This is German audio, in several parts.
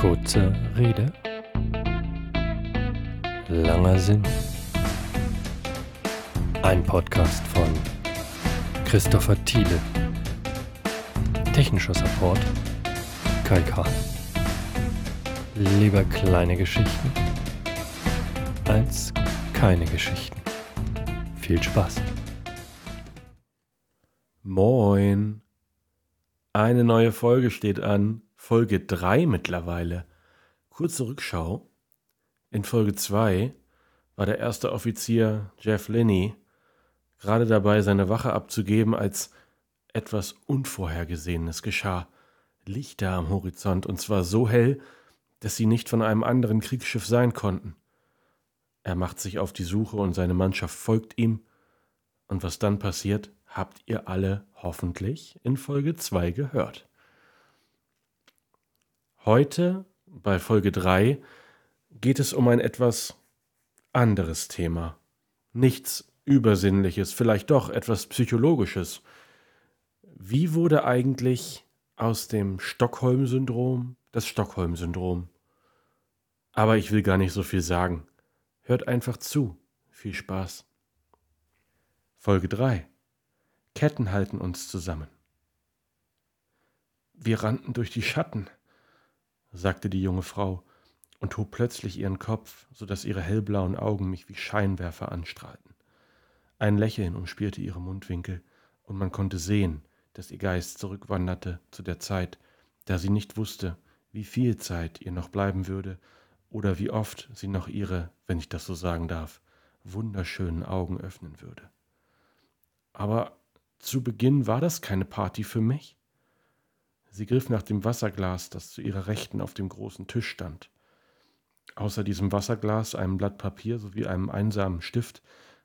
Kurze Rede, langer Sinn. Ein Podcast von Christopher Thiele. Technischer Support Kai Kahn. Lieber kleine Geschichten als keine Geschichten. Viel Spaß. Moin. Eine neue Folge steht an. Folge 3 mittlerweile. Kurze Rückschau. In Folge 2 war der erste Offizier Jeff Linney gerade dabei, seine Wache abzugeben, als etwas Unvorhergesehenes geschah. Lichter am Horizont, und zwar so hell, dass sie nicht von einem anderen Kriegsschiff sein konnten. Er macht sich auf die Suche und seine Mannschaft folgt ihm. Und was dann passiert, habt ihr alle hoffentlich in Folge 2 gehört. Heute, bei Folge 3, geht es um ein etwas anderes Thema. Nichts Übersinnliches, vielleicht doch etwas Psychologisches. Wie wurde eigentlich aus dem Stockholm-Syndrom das Stockholm-Syndrom? Aber ich will gar nicht so viel sagen. Hört einfach zu. Viel Spaß. Folge 3. Ketten halten uns zusammen. Wir rannten durch die Schatten sagte die junge Frau und hob plötzlich ihren Kopf, so dass ihre hellblauen Augen mich wie Scheinwerfer anstrahlten. Ein Lächeln umspielte ihre Mundwinkel, und man konnte sehen, dass ihr Geist zurückwanderte zu der Zeit, da sie nicht wusste, wie viel Zeit ihr noch bleiben würde oder wie oft sie noch ihre, wenn ich das so sagen darf, wunderschönen Augen öffnen würde. Aber zu Beginn war das keine Party für mich. Sie griff nach dem Wasserglas, das zu ihrer Rechten auf dem großen Tisch stand. Außer diesem Wasserglas, einem Blatt Papier sowie einem einsamen Stift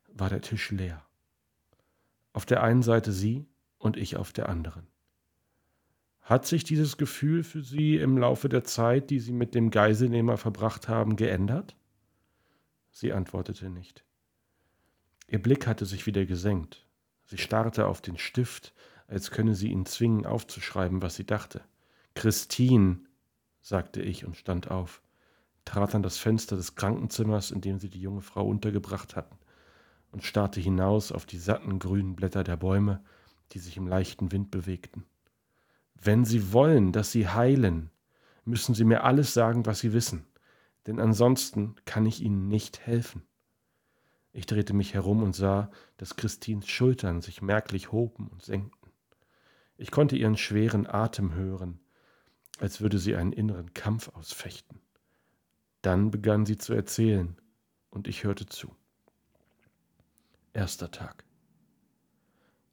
war der Tisch leer. Auf der einen Seite sie und ich auf der anderen. Hat sich dieses Gefühl für Sie im Laufe der Zeit, die Sie mit dem Geiselnehmer verbracht haben, geändert? Sie antwortete nicht. Ihr Blick hatte sich wieder gesenkt. Sie starrte auf den Stift, als könne sie ihn zwingen, aufzuschreiben, was sie dachte. Christine, sagte ich und stand auf, trat an das Fenster des Krankenzimmers, in dem sie die junge Frau untergebracht hatten, und starrte hinaus auf die satten grünen Blätter der Bäume, die sich im leichten Wind bewegten. Wenn Sie wollen, dass Sie heilen, müssen Sie mir alles sagen, was Sie wissen, denn ansonsten kann ich Ihnen nicht helfen. Ich drehte mich herum und sah, dass Christins Schultern sich merklich hoben und senkten. Ich konnte ihren schweren Atem hören, als würde sie einen inneren Kampf ausfechten. Dann begann sie zu erzählen, und ich hörte zu. Erster Tag.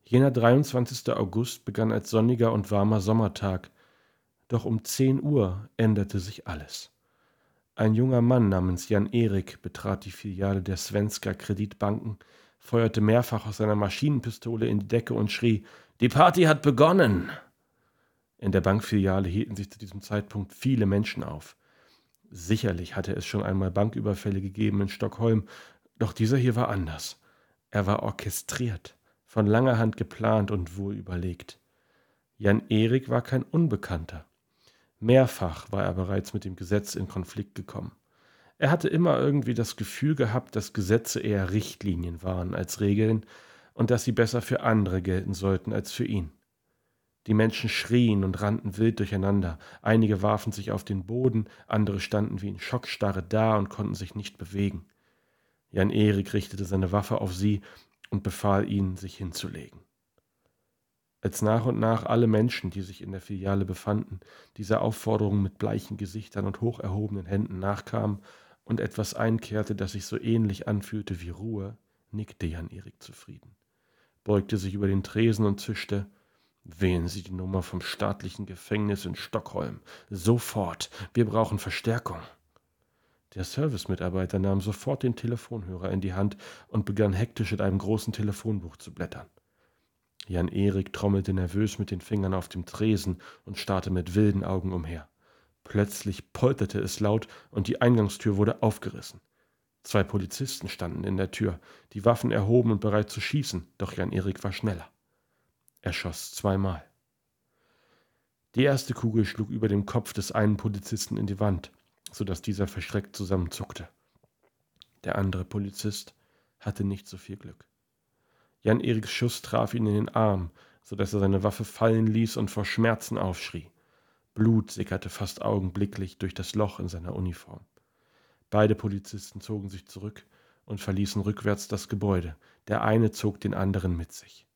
Jener 23. August begann als sonniger und warmer Sommertag, doch um 10 Uhr änderte sich alles. Ein junger Mann namens Jan Erik betrat die Filiale der Svenska Kreditbanken, feuerte mehrfach aus seiner Maschinenpistole in die Decke und schrie Die Party hat begonnen. In der Bankfiliale hielten sich zu diesem Zeitpunkt viele Menschen auf. Sicherlich hatte es schon einmal Banküberfälle gegeben in Stockholm, doch dieser hier war anders. Er war orchestriert, von langer Hand geplant und wohl überlegt. Jan Erik war kein Unbekannter. Mehrfach war er bereits mit dem Gesetz in Konflikt gekommen. Er hatte immer irgendwie das Gefühl gehabt, dass Gesetze eher Richtlinien waren als Regeln und dass sie besser für andere gelten sollten als für ihn. Die Menschen schrien und rannten wild durcheinander, einige warfen sich auf den Boden, andere standen wie in Schockstarre da und konnten sich nicht bewegen. Jan Erik richtete seine Waffe auf sie und befahl ihnen, sich hinzulegen. Als nach und nach alle Menschen, die sich in der Filiale befanden, dieser Aufforderung mit bleichen Gesichtern und hoch erhobenen Händen nachkamen, und etwas einkehrte, das sich so ähnlich anfühlte wie Ruhe, nickte Jan Erik zufrieden, beugte sich über den Tresen und zischte Wählen Sie die Nummer vom staatlichen Gefängnis in Stockholm. Sofort. Wir brauchen Verstärkung. Der Servicemitarbeiter nahm sofort den Telefonhörer in die Hand und begann hektisch in einem großen Telefonbuch zu blättern. Jan Erik trommelte nervös mit den Fingern auf dem Tresen und starrte mit wilden Augen umher. Plötzlich polterte es laut und die Eingangstür wurde aufgerissen. Zwei Polizisten standen in der Tür, die Waffen erhoben und bereit zu schießen, doch Jan Erik war schneller. Er schoss zweimal. Die erste Kugel schlug über dem Kopf des einen Polizisten in die Wand, so dass dieser verschreckt zusammenzuckte. Der andere Polizist hatte nicht so viel Glück. Jan Eriks Schuss traf ihn in den Arm, so dass er seine Waffe fallen ließ und vor Schmerzen aufschrie. Blut sickerte fast augenblicklich durch das Loch in seiner Uniform. Beide Polizisten zogen sich zurück und verließen rückwärts das Gebäude. Der eine zog den anderen mit sich.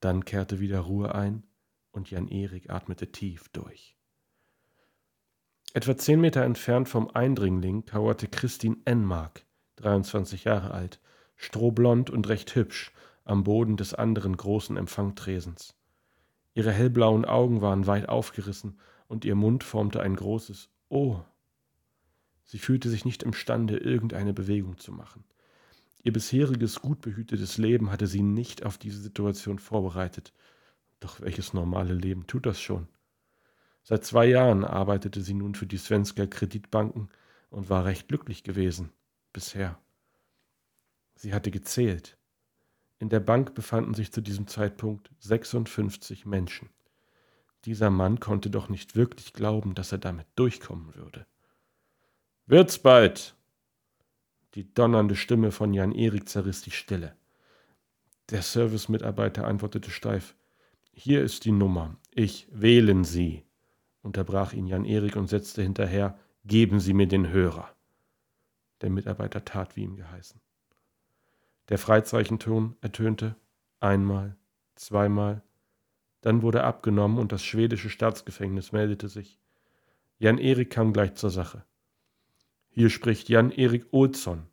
Dann kehrte wieder Ruhe ein und Jan Erik atmete tief durch. Etwa zehn Meter entfernt vom Eindringling kauerte Christine Enmark, 23 Jahre alt, strohblond und recht hübsch, am Boden des anderen großen Empfangtresens. Ihre hellblauen Augen waren weit aufgerissen und ihr Mund formte ein großes Oh. Sie fühlte sich nicht imstande, irgendeine Bewegung zu machen. Ihr bisheriges gut behütetes Leben hatte sie nicht auf diese Situation vorbereitet. Doch welches normale Leben tut das schon? Seit zwei Jahren arbeitete sie nun für die Svenska Kreditbanken und war recht glücklich gewesen. Bisher. Sie hatte gezählt. In der Bank befanden sich zu diesem Zeitpunkt 56 Menschen. Dieser Mann konnte doch nicht wirklich glauben, dass er damit durchkommen würde. Wird's bald! Die donnernde Stimme von Jan Erik zerriss die Stille. Der Servicemitarbeiter antwortete steif. Hier ist die Nummer. Ich wählen Sie unterbrach ihn Jan Erik und setzte hinterher, geben Sie mir den Hörer. Der Mitarbeiter tat, wie ihm geheißen. Der Freizeichenton ertönte einmal, zweimal, dann wurde abgenommen und das schwedische Staatsgefängnis meldete sich. Jan Erik kam gleich zur Sache. Hier spricht Jan Erik Olsson.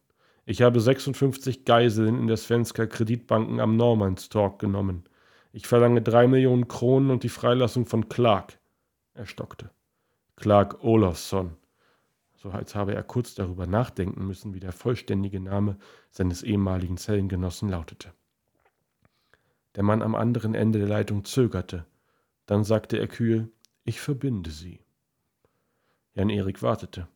Ich habe 56 Geiseln in der Svenska Kreditbanken am Normanstorg genommen. Ich verlange drei Millionen Kronen und die Freilassung von Clark. Er stockte. Clark Olofsson. So als habe er kurz darüber nachdenken müssen, wie der vollständige Name seines ehemaligen Zellengenossen lautete. Der Mann am anderen Ende der Leitung zögerte. Dann sagte er kühl, ich verbinde Sie. Jan Erik wartete.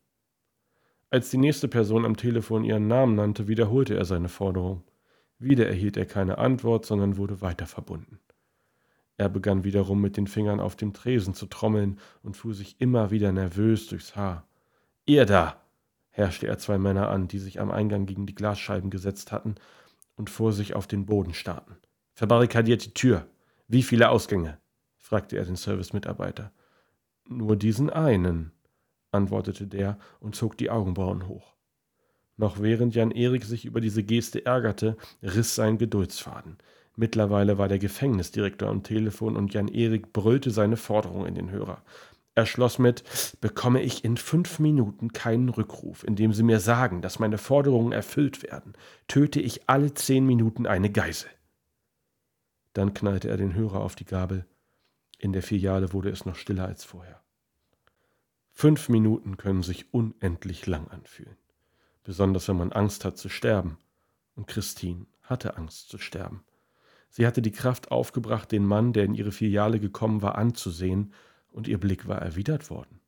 Als die nächste Person am Telefon ihren Namen nannte, wiederholte er seine Forderung. Wieder erhielt er keine Antwort, sondern wurde weiter verbunden. Er begann wiederum mit den Fingern auf dem Tresen zu trommeln und fuhr sich immer wieder nervös durchs Haar. Ihr da! herrschte er zwei Männer an, die sich am Eingang gegen die Glasscheiben gesetzt hatten und vor sich auf den Boden starrten. Verbarrikadiert die Tür. Wie viele Ausgänge? fragte er den Servicemitarbeiter. Nur diesen einen, antwortete der und zog die Augenbrauen hoch. Noch während Jan Erik sich über diese Geste ärgerte, riss sein Geduldsfaden. Mittlerweile war der Gefängnisdirektor am Telefon und Jan Erik brüllte seine Forderung in den Hörer. Er schloss mit Bekomme ich in fünf Minuten keinen Rückruf, indem Sie mir sagen, dass meine Forderungen erfüllt werden, töte ich alle zehn Minuten eine Geisel. Dann knallte er den Hörer auf die Gabel. In der Filiale wurde es noch stiller als vorher. Fünf Minuten können sich unendlich lang anfühlen, besonders wenn man Angst hat zu sterben. Und Christine hatte Angst zu sterben. Sie hatte die Kraft aufgebracht, den Mann, der in ihre Filiale gekommen war, anzusehen, und ihr Blick war erwidert worden.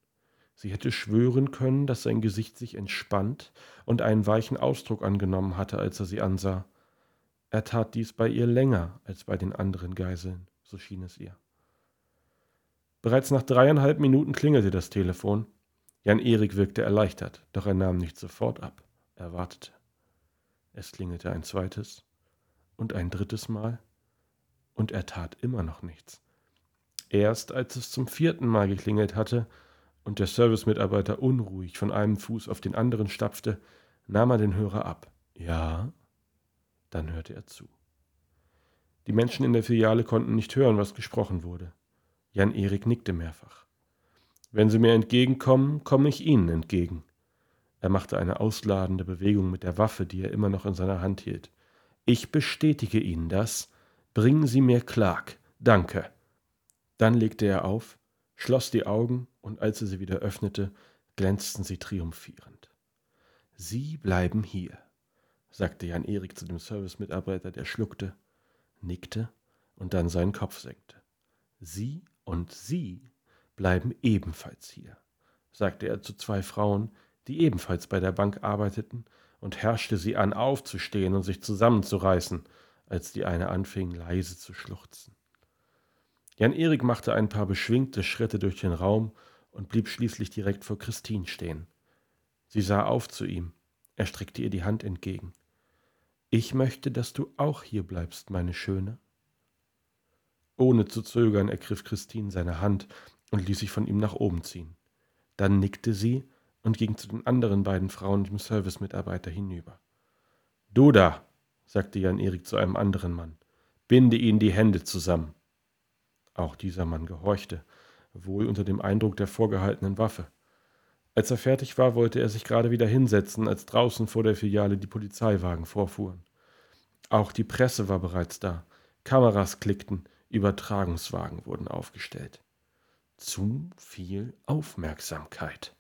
Sie hätte schwören können, dass sein Gesicht sich entspannt und einen weichen Ausdruck angenommen hatte, als er sie ansah. Er tat dies bei ihr länger als bei den anderen Geiseln, so schien es ihr. Bereits nach dreieinhalb Minuten klingelte das Telefon. Jan Erik wirkte erleichtert, doch er nahm nicht sofort ab. Er wartete. Es klingelte ein zweites und ein drittes Mal und er tat immer noch nichts. Erst als es zum vierten Mal geklingelt hatte und der Servicemitarbeiter unruhig von einem Fuß auf den anderen stapfte, nahm er den Hörer ab. Ja, dann hörte er zu. Die Menschen in der Filiale konnten nicht hören, was gesprochen wurde. Jan Erik nickte mehrfach. Wenn Sie mir entgegenkommen, komme ich Ihnen entgegen. Er machte eine ausladende Bewegung mit der Waffe, die er immer noch in seiner Hand hielt. Ich bestätige Ihnen das, Bringen Sie mir Clark. Danke. Dann legte er auf, schloss die Augen, und als er sie wieder öffnete, glänzten sie triumphierend. Sie bleiben hier, sagte Jan Erik zu dem Servicemitarbeiter, der schluckte, nickte und dann seinen Kopf senkte. Sie und Sie bleiben ebenfalls hier, sagte er zu zwei Frauen, die ebenfalls bei der Bank arbeiteten, und herrschte sie an, aufzustehen und sich zusammenzureißen, als die eine anfing leise zu schluchzen. Jan-Erik machte ein paar beschwingte Schritte durch den Raum und blieb schließlich direkt vor Christine stehen. Sie sah auf zu ihm. Er streckte ihr die Hand entgegen. Ich möchte, dass du auch hier bleibst, meine Schöne. Ohne zu zögern ergriff Christine seine Hand und ließ sich von ihm nach oben ziehen. Dann nickte sie und ging zu den anderen beiden Frauen dem Servicemitarbeiter hinüber. Du da, sagte Jan Erik zu einem anderen Mann, binde ihnen die Hände zusammen. Auch dieser Mann gehorchte, wohl unter dem Eindruck der vorgehaltenen Waffe. Als er fertig war, wollte er sich gerade wieder hinsetzen, als draußen vor der Filiale die Polizeiwagen vorfuhren. Auch die Presse war bereits da. Kameras klickten, Übertragungswagen wurden aufgestellt. Zu viel Aufmerksamkeit,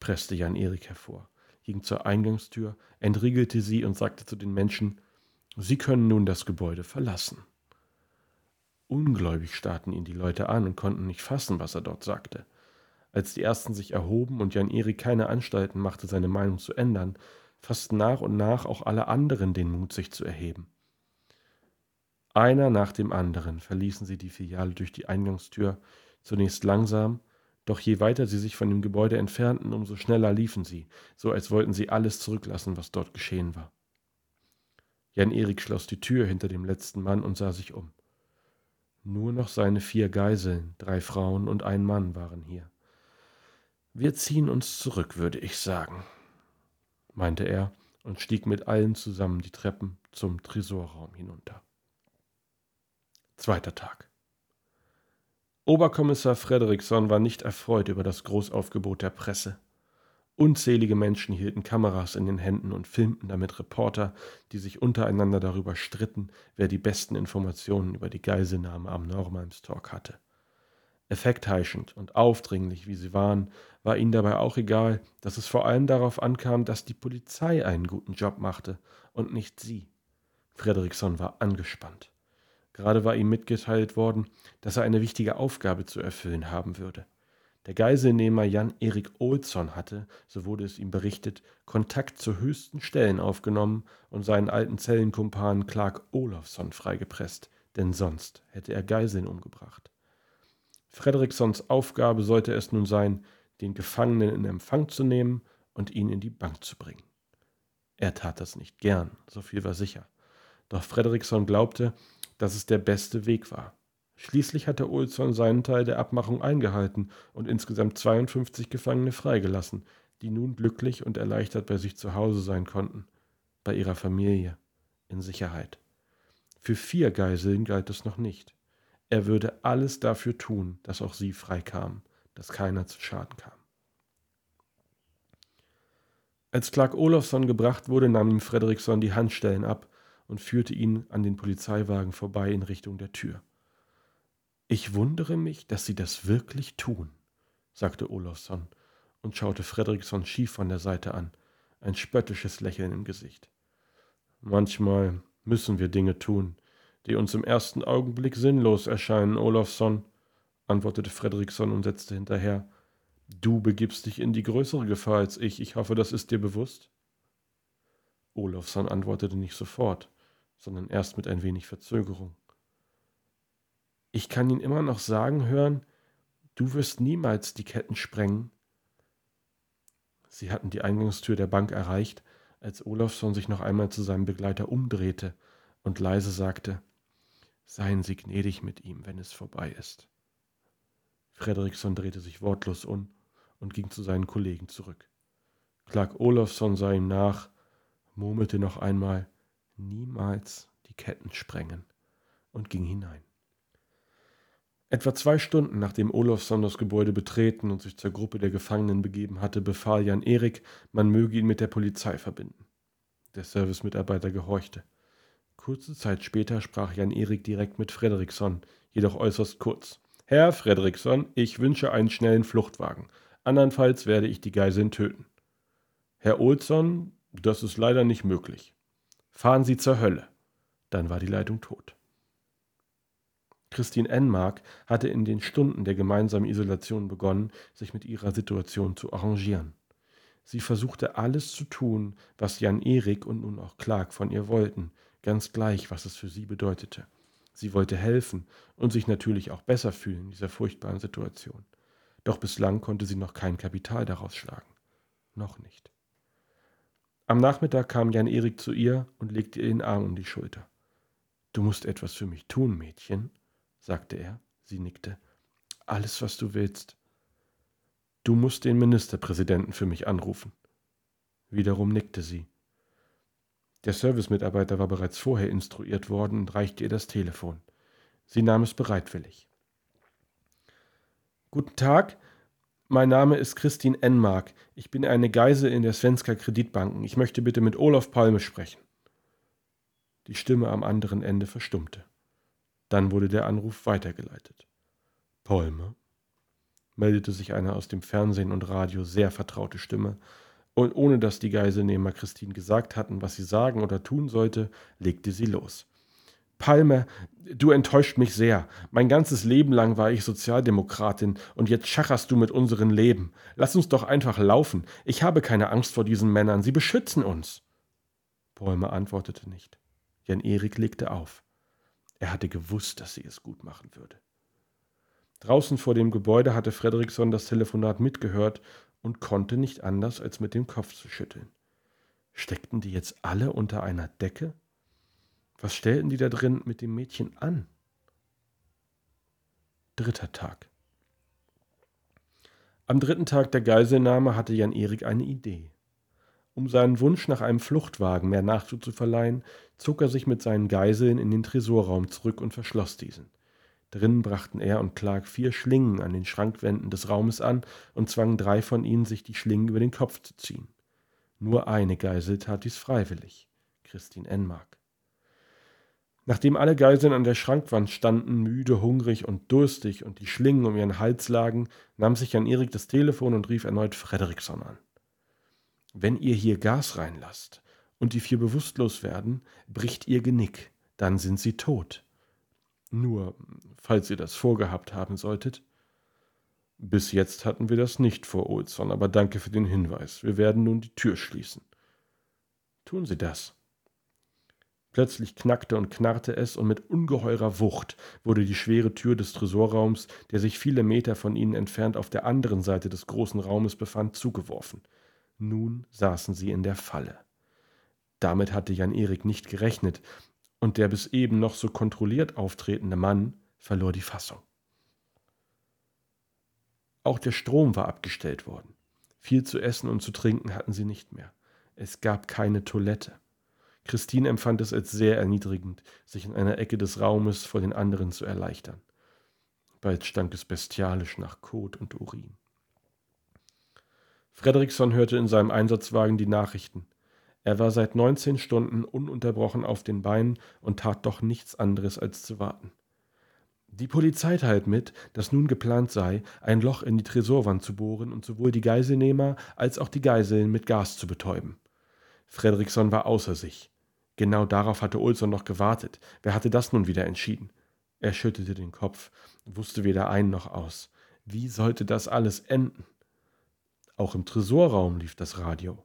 presste Jan Erik hervor, ging zur Eingangstür, entriegelte sie und sagte zu den Menschen Sie können nun das Gebäude verlassen. Ungläubig starrten ihn die Leute an und konnten nicht fassen, was er dort sagte. Als die ersten sich erhoben und Jan Erik keine Anstalten machte, seine Meinung zu ändern, fassten nach und nach auch alle anderen den Mut, sich zu erheben. Einer nach dem anderen verließen sie die Filiale durch die Eingangstür, zunächst langsam, doch je weiter sie sich von dem Gebäude entfernten, umso schneller liefen sie, so als wollten sie alles zurücklassen, was dort geschehen war. Jan Erik schloss die Tür hinter dem letzten Mann und sah sich um. Nur noch seine vier Geiseln, drei Frauen und ein Mann waren hier. Wir ziehen uns zurück, würde ich sagen, meinte er und stieg mit allen zusammen die Treppen zum Tresorraum hinunter. Zweiter Tag. Oberkommissar Frederiksson war nicht erfreut über das Großaufgebot der Presse. Unzählige Menschen hielten Kameras in den Händen und filmten damit Reporter, die sich untereinander darüber stritten, wer die besten Informationen über die Geiselnahme am Normalmstalk hatte. Effektheischend und aufdringlich wie sie waren, war ihnen dabei auch egal, dass es vor allem darauf ankam, dass die Polizei einen guten Job machte und nicht sie. Fredriksson war angespannt. Gerade war ihm mitgeteilt worden, dass er eine wichtige Aufgabe zu erfüllen haben würde. Der Geiselnehmer Jan Erik Olsson hatte, so wurde es ihm berichtet, Kontakt zu höchsten Stellen aufgenommen und seinen alten Zellenkumpan Clark Olofsson freigepresst, denn sonst hätte er Geiseln umgebracht. Frederiksons Aufgabe sollte es nun sein, den Gefangenen in Empfang zu nehmen und ihn in die Bank zu bringen. Er tat das nicht gern, so viel war sicher. Doch Frederiksson glaubte, dass es der beste Weg war. Schließlich hatte Olsson seinen Teil der Abmachung eingehalten und insgesamt 52 Gefangene freigelassen, die nun glücklich und erleichtert bei sich zu Hause sein konnten, bei ihrer Familie, in Sicherheit. Für vier Geiseln galt es noch nicht. Er würde alles dafür tun, dass auch sie freikamen, dass keiner zu Schaden kam. Als Clark Olofsson gebracht wurde, nahm ihm Fredriksson die Handstellen ab und führte ihn an den Polizeiwagen vorbei in Richtung der Tür. Ich wundere mich, dass Sie das wirklich tun, sagte Olofsson und schaute Fredriksson schief von der Seite an, ein spöttisches Lächeln im Gesicht. Manchmal müssen wir Dinge tun, die uns im ersten Augenblick sinnlos erscheinen, Olofsson, antwortete Fredriksson und setzte hinterher. Du begibst dich in die größere Gefahr als ich. Ich hoffe, das ist dir bewusst. Olofsson antwortete nicht sofort, sondern erst mit ein wenig Verzögerung. Ich kann ihn immer noch sagen hören, du wirst niemals die Ketten sprengen. Sie hatten die Eingangstür der Bank erreicht, als Olofsson sich noch einmal zu seinem Begleiter umdrehte und leise sagte, Seien Sie gnädig mit ihm, wenn es vorbei ist. Fredriksson drehte sich wortlos um und ging zu seinen Kollegen zurück. Clark Olofsson sah ihm nach, murmelte noch einmal niemals die Ketten sprengen und ging hinein. Etwa zwei Stunden nachdem Olofsson das Gebäude betreten und sich zur Gruppe der Gefangenen begeben hatte, befahl Jan Erik, man möge ihn mit der Polizei verbinden. Der Servicemitarbeiter gehorchte. Kurze Zeit später sprach Jan Erik direkt mit Fredriksson, jedoch äußerst kurz. Herr Fredriksson, ich wünsche einen schnellen Fluchtwagen. Andernfalls werde ich die Geiseln töten. Herr Olsson, das ist leider nicht möglich. Fahren Sie zur Hölle. Dann war die Leitung tot. Christine Enmark hatte in den Stunden der gemeinsamen Isolation begonnen, sich mit ihrer Situation zu arrangieren. Sie versuchte alles zu tun, was Jan Erik und nun auch Clark von ihr wollten, ganz gleich, was es für sie bedeutete. Sie wollte helfen und sich natürlich auch besser fühlen in dieser furchtbaren Situation. Doch bislang konnte sie noch kein Kapital daraus schlagen. Noch nicht. Am Nachmittag kam Jan Erik zu ihr und legte ihr den Arm um die Schulter. Du musst etwas für mich tun, Mädchen, sagte er. Sie nickte. Alles, was du willst. Du musst den Ministerpräsidenten für mich anrufen. Wiederum nickte sie. Der Servicemitarbeiter war bereits vorher instruiert worden und reichte ihr das Telefon. Sie nahm es bereitwillig. Guten Tag, mein Name ist Christine Enmark. Ich bin eine Geisel in der Svenska Kreditbanken. Ich möchte bitte mit Olaf Palme sprechen. Die Stimme am anderen Ende verstummte. Dann wurde der Anruf weitergeleitet. Palme? meldete sich eine aus dem Fernsehen und Radio sehr vertraute Stimme, und ohne dass die Geiselnehmer Christine gesagt hatten, was sie sagen oder tun sollte, legte sie los. Palme, du enttäuscht mich sehr. Mein ganzes Leben lang war ich Sozialdemokratin und jetzt schacherst du mit unserem Leben. Lass uns doch einfach laufen. Ich habe keine Angst vor diesen Männern. Sie beschützen uns. Palme antwortete nicht. Jan Erik legte auf. Er hatte gewusst, dass sie es gut machen würde. Draußen vor dem Gebäude hatte Fredriksson das Telefonat mitgehört und konnte nicht anders, als mit dem Kopf zu schütteln. Steckten die jetzt alle unter einer Decke? Was stellten die da drin mit dem Mädchen an? Dritter Tag. Am dritten Tag der Geiselnahme hatte Jan Erik eine Idee. Um seinen Wunsch nach einem Fluchtwagen mehr Nachdruck zu verleihen, zog er sich mit seinen Geiseln in den Tresorraum zurück und verschloss diesen. Drinnen brachten er und Clark vier Schlingen an den Schrankwänden des Raumes an und zwangen drei von ihnen, sich die Schlingen über den Kopf zu ziehen. Nur eine Geisel tat dies freiwillig, Christine Enmark. Nachdem alle Geiseln an der Schrankwand standen, müde, hungrig und durstig und die Schlingen um ihren Hals lagen, nahm sich Jan Erik das Telefon und rief erneut Fredriksson an. Wenn ihr hier Gas reinlasst und die vier bewusstlos werden, bricht ihr Genick, dann sind sie tot. Nur, falls ihr das vorgehabt haben solltet. Bis jetzt hatten wir das nicht vor, Olsson, aber danke für den Hinweis. Wir werden nun die Tür schließen. Tun Sie das. Plötzlich knackte und knarrte es, und mit ungeheurer Wucht wurde die schwere Tür des Tresorraums, der sich viele Meter von ihnen entfernt auf der anderen Seite des großen Raumes befand, zugeworfen. Nun saßen sie in der Falle. Damit hatte Jan Erik nicht gerechnet, und der bis eben noch so kontrolliert auftretende Mann verlor die Fassung. Auch der Strom war abgestellt worden. Viel zu essen und zu trinken hatten sie nicht mehr. Es gab keine Toilette. Christine empfand es als sehr erniedrigend, sich in einer Ecke des Raumes vor den anderen zu erleichtern. Bald stank es bestialisch nach Kot und Urin. Fredriksson hörte in seinem Einsatzwagen die Nachrichten. Er war seit 19 Stunden ununterbrochen auf den Beinen und tat doch nichts anderes als zu warten. Die Polizei teilt mit, dass nun geplant sei, ein Loch in die Tresorwand zu bohren und sowohl die Geiselnehmer als auch die Geiseln mit Gas zu betäuben. Fredriksson war außer sich. Genau darauf hatte Olsson noch gewartet. Wer hatte das nun wieder entschieden? Er schüttelte den Kopf, wusste weder ein noch aus. Wie sollte das alles enden? Auch im Tresorraum lief das Radio.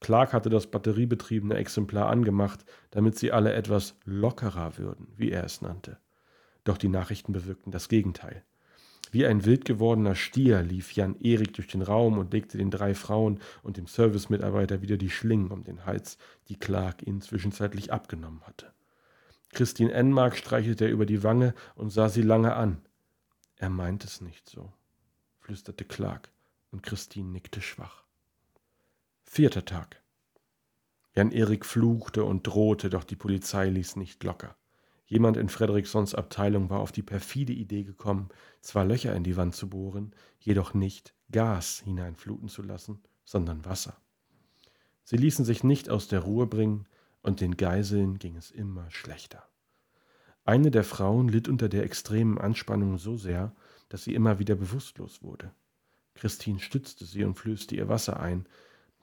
Clark hatte das batteriebetriebene Exemplar angemacht, damit sie alle etwas lockerer würden, wie er es nannte. Doch die Nachrichten bewirkten das Gegenteil. Wie ein wild gewordener Stier lief Jan Erik durch den Raum und legte den drei Frauen und dem Servicemitarbeiter wieder die Schlingen um den Hals, die Clark ihnen zwischenzeitlich abgenommen hatte. Christine Enmark streichelte er über die Wange und sah sie lange an. Er meint es nicht so, flüsterte Clark, und Christine nickte schwach. Vierter Tag. Jan Erik fluchte und drohte, doch die Polizei ließ nicht locker. Jemand in Frederiksons Abteilung war auf die perfide Idee gekommen, zwar Löcher in die Wand zu bohren, jedoch nicht Gas hineinfluten zu lassen, sondern Wasser. Sie ließen sich nicht aus der Ruhe bringen, und den Geiseln ging es immer schlechter. Eine der Frauen litt unter der extremen Anspannung so sehr, dass sie immer wieder bewusstlos wurde. Christine stützte sie und flößte ihr Wasser ein,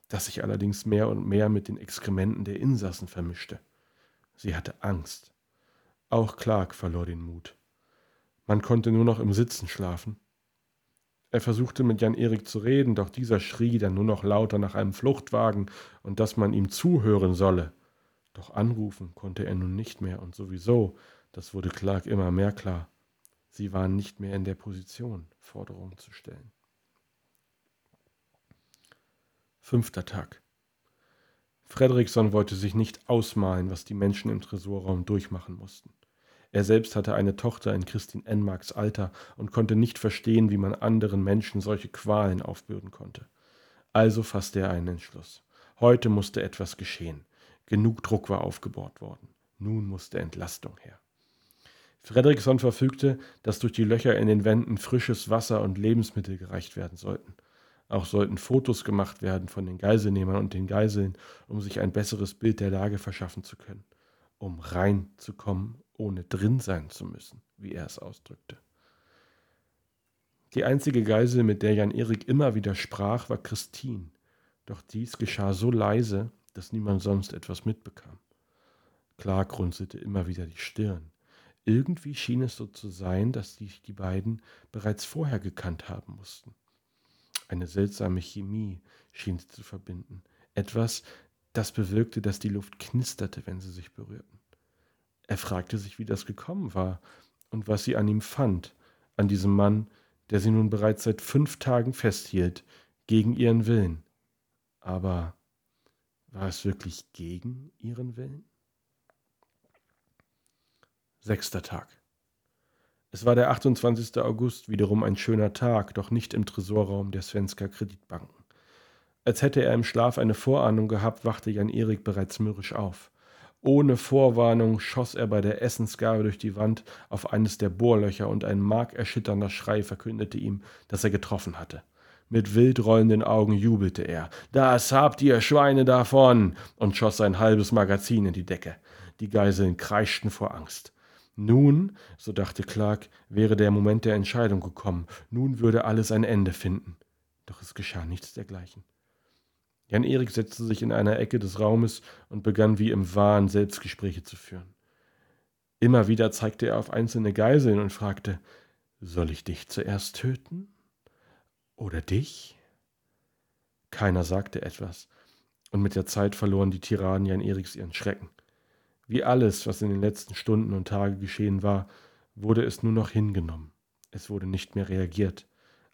das sich allerdings mehr und mehr mit den Exkrementen der Insassen vermischte. Sie hatte Angst. Auch Clark verlor den Mut. Man konnte nur noch im Sitzen schlafen. Er versuchte mit Jan Erik zu reden, doch dieser schrie dann nur noch lauter nach einem Fluchtwagen und dass man ihm zuhören solle. Doch anrufen konnte er nun nicht mehr und sowieso, Das wurde Clark immer mehr klar. Sie waren nicht mehr in der Position, Forderungen zu stellen. Fünfter Tag. Fredrickson wollte sich nicht ausmalen, was die Menschen im Tresorraum durchmachen mussten. Er selbst hatte eine Tochter in Christine Enmarks Alter und konnte nicht verstehen, wie man anderen Menschen solche Qualen aufbürden konnte. Also fasste er einen Entschluss. Heute musste etwas geschehen. Genug Druck war aufgebaut worden. Nun musste Entlastung her. Fredrickson verfügte, dass durch die Löcher in den Wänden frisches Wasser und Lebensmittel gereicht werden sollten. Auch sollten Fotos gemacht werden von den Geiselnehmern und den Geiseln, um sich ein besseres Bild der Lage verschaffen zu können, um reinzukommen, ohne drin sein zu müssen, wie er es ausdrückte. Die einzige Geisel, mit der Jan Erik immer wieder sprach, war Christine, doch dies geschah so leise, dass niemand sonst etwas mitbekam. Klar grunzelte immer wieder die Stirn. Irgendwie schien es so zu sein, dass sich die beiden bereits vorher gekannt haben mussten. Eine seltsame Chemie schien sie zu verbinden. Etwas, das bewirkte, dass die Luft knisterte, wenn sie sich berührten. Er fragte sich, wie das gekommen war und was sie an ihm fand, an diesem Mann, der sie nun bereits seit fünf Tagen festhielt, gegen ihren Willen. Aber war es wirklich gegen ihren Willen? Sechster Tag. Es war der 28. August, wiederum ein schöner Tag, doch nicht im Tresorraum der Svenska Kreditbanken. Als hätte er im Schlaf eine Vorahnung gehabt, wachte Jan Erik bereits mürrisch auf. Ohne Vorwarnung schoss er bei der Essensgabe durch die Wand auf eines der Bohrlöcher und ein markerschütternder Schrei verkündete ihm, dass er getroffen hatte. Mit wild rollenden Augen jubelte er. Das habt ihr Schweine davon! und schoss sein halbes Magazin in die Decke. Die Geiseln kreischten vor Angst. Nun, so dachte Clark, wäre der Moment der Entscheidung gekommen, nun würde alles ein Ende finden. Doch es geschah nichts dergleichen. Jan Erik setzte sich in einer Ecke des Raumes und begann wie im Wahn Selbstgespräche zu führen. Immer wieder zeigte er auf einzelne Geiseln und fragte, soll ich dich zuerst töten? Oder dich? Keiner sagte etwas, und mit der Zeit verloren die Tiraden Jan Eriks ihren Schrecken. Wie alles, was in den letzten Stunden und Tagen geschehen war, wurde es nur noch hingenommen. Es wurde nicht mehr reagiert.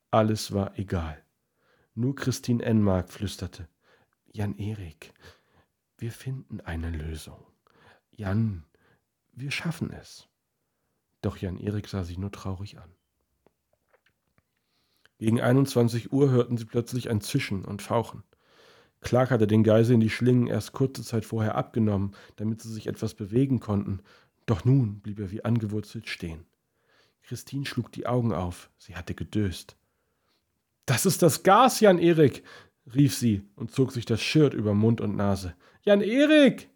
Alles war egal. Nur Christine Enmark flüsterte. Jan Erik, wir finden eine Lösung. Jan, wir schaffen es. Doch Jan Erik sah sie nur traurig an. Gegen 21 Uhr hörten sie plötzlich ein Zischen und Fauchen. Clark hatte den Geiseln die Schlingen erst kurze Zeit vorher abgenommen, damit sie sich etwas bewegen konnten, doch nun blieb er wie angewurzelt stehen. Christine schlug die Augen auf, sie hatte gedöst. Das ist das Gas, Jan Erik, rief sie und zog sich das Shirt über Mund und Nase. Jan Erik!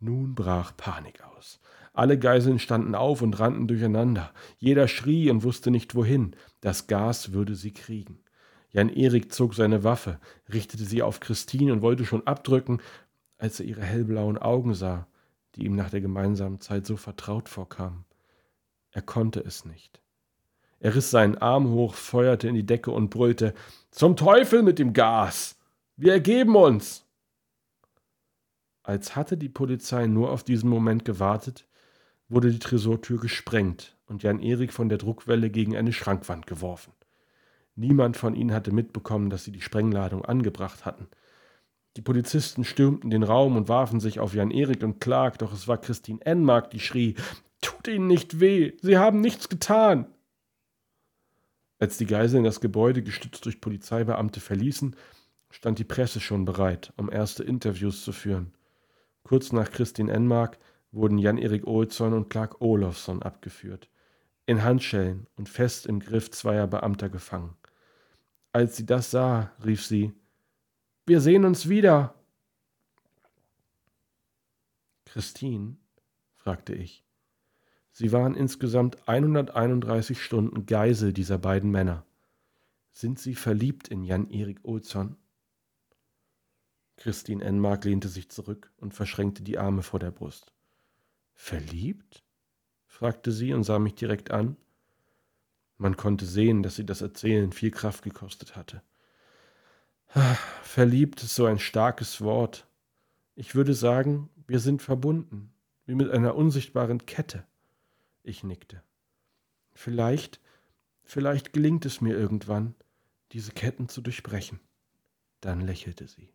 Nun brach Panik aus. Alle Geiseln standen auf und rannten durcheinander. Jeder schrie und wusste nicht wohin. Das Gas würde sie kriegen. Jan Erik zog seine Waffe, richtete sie auf Christine und wollte schon abdrücken, als er ihre hellblauen Augen sah, die ihm nach der gemeinsamen Zeit so vertraut vorkamen. Er konnte es nicht. Er riss seinen Arm hoch, feuerte in die Decke und brüllte Zum Teufel mit dem Gas. Wir ergeben uns. Als hatte die Polizei nur auf diesen Moment gewartet, wurde die Tresortür gesprengt und Jan Erik von der Druckwelle gegen eine Schrankwand geworfen. Niemand von ihnen hatte mitbekommen, dass sie die Sprengladung angebracht hatten. Die Polizisten stürmten den Raum und warfen sich auf Jan Erik und Clark, doch es war Christine Enmark, die schrie: Tut ihnen nicht weh, sie haben nichts getan. Als die Geiseln das Gebäude gestützt durch Polizeibeamte verließen, stand die Presse schon bereit, um erste Interviews zu führen. Kurz nach Christine Enmark wurden Jan-Erik Olsson und Clark Olofsson abgeführt, in Handschellen und fest im Griff zweier Beamter gefangen. Als sie das sah, rief sie Wir sehen uns wieder. Christine? fragte ich. Sie waren insgesamt 131 Stunden Geisel dieser beiden Männer. Sind Sie verliebt in Jan-Erik Olsson? Christine Enmark lehnte sich zurück und verschränkte die Arme vor der Brust. Verliebt? fragte sie und sah mich direkt an. Man konnte sehen, dass sie das Erzählen viel Kraft gekostet hatte. Verliebt ist so ein starkes Wort. Ich würde sagen, wir sind verbunden, wie mit einer unsichtbaren Kette. Ich nickte. Vielleicht, vielleicht gelingt es mir irgendwann, diese Ketten zu durchbrechen. Dann lächelte sie.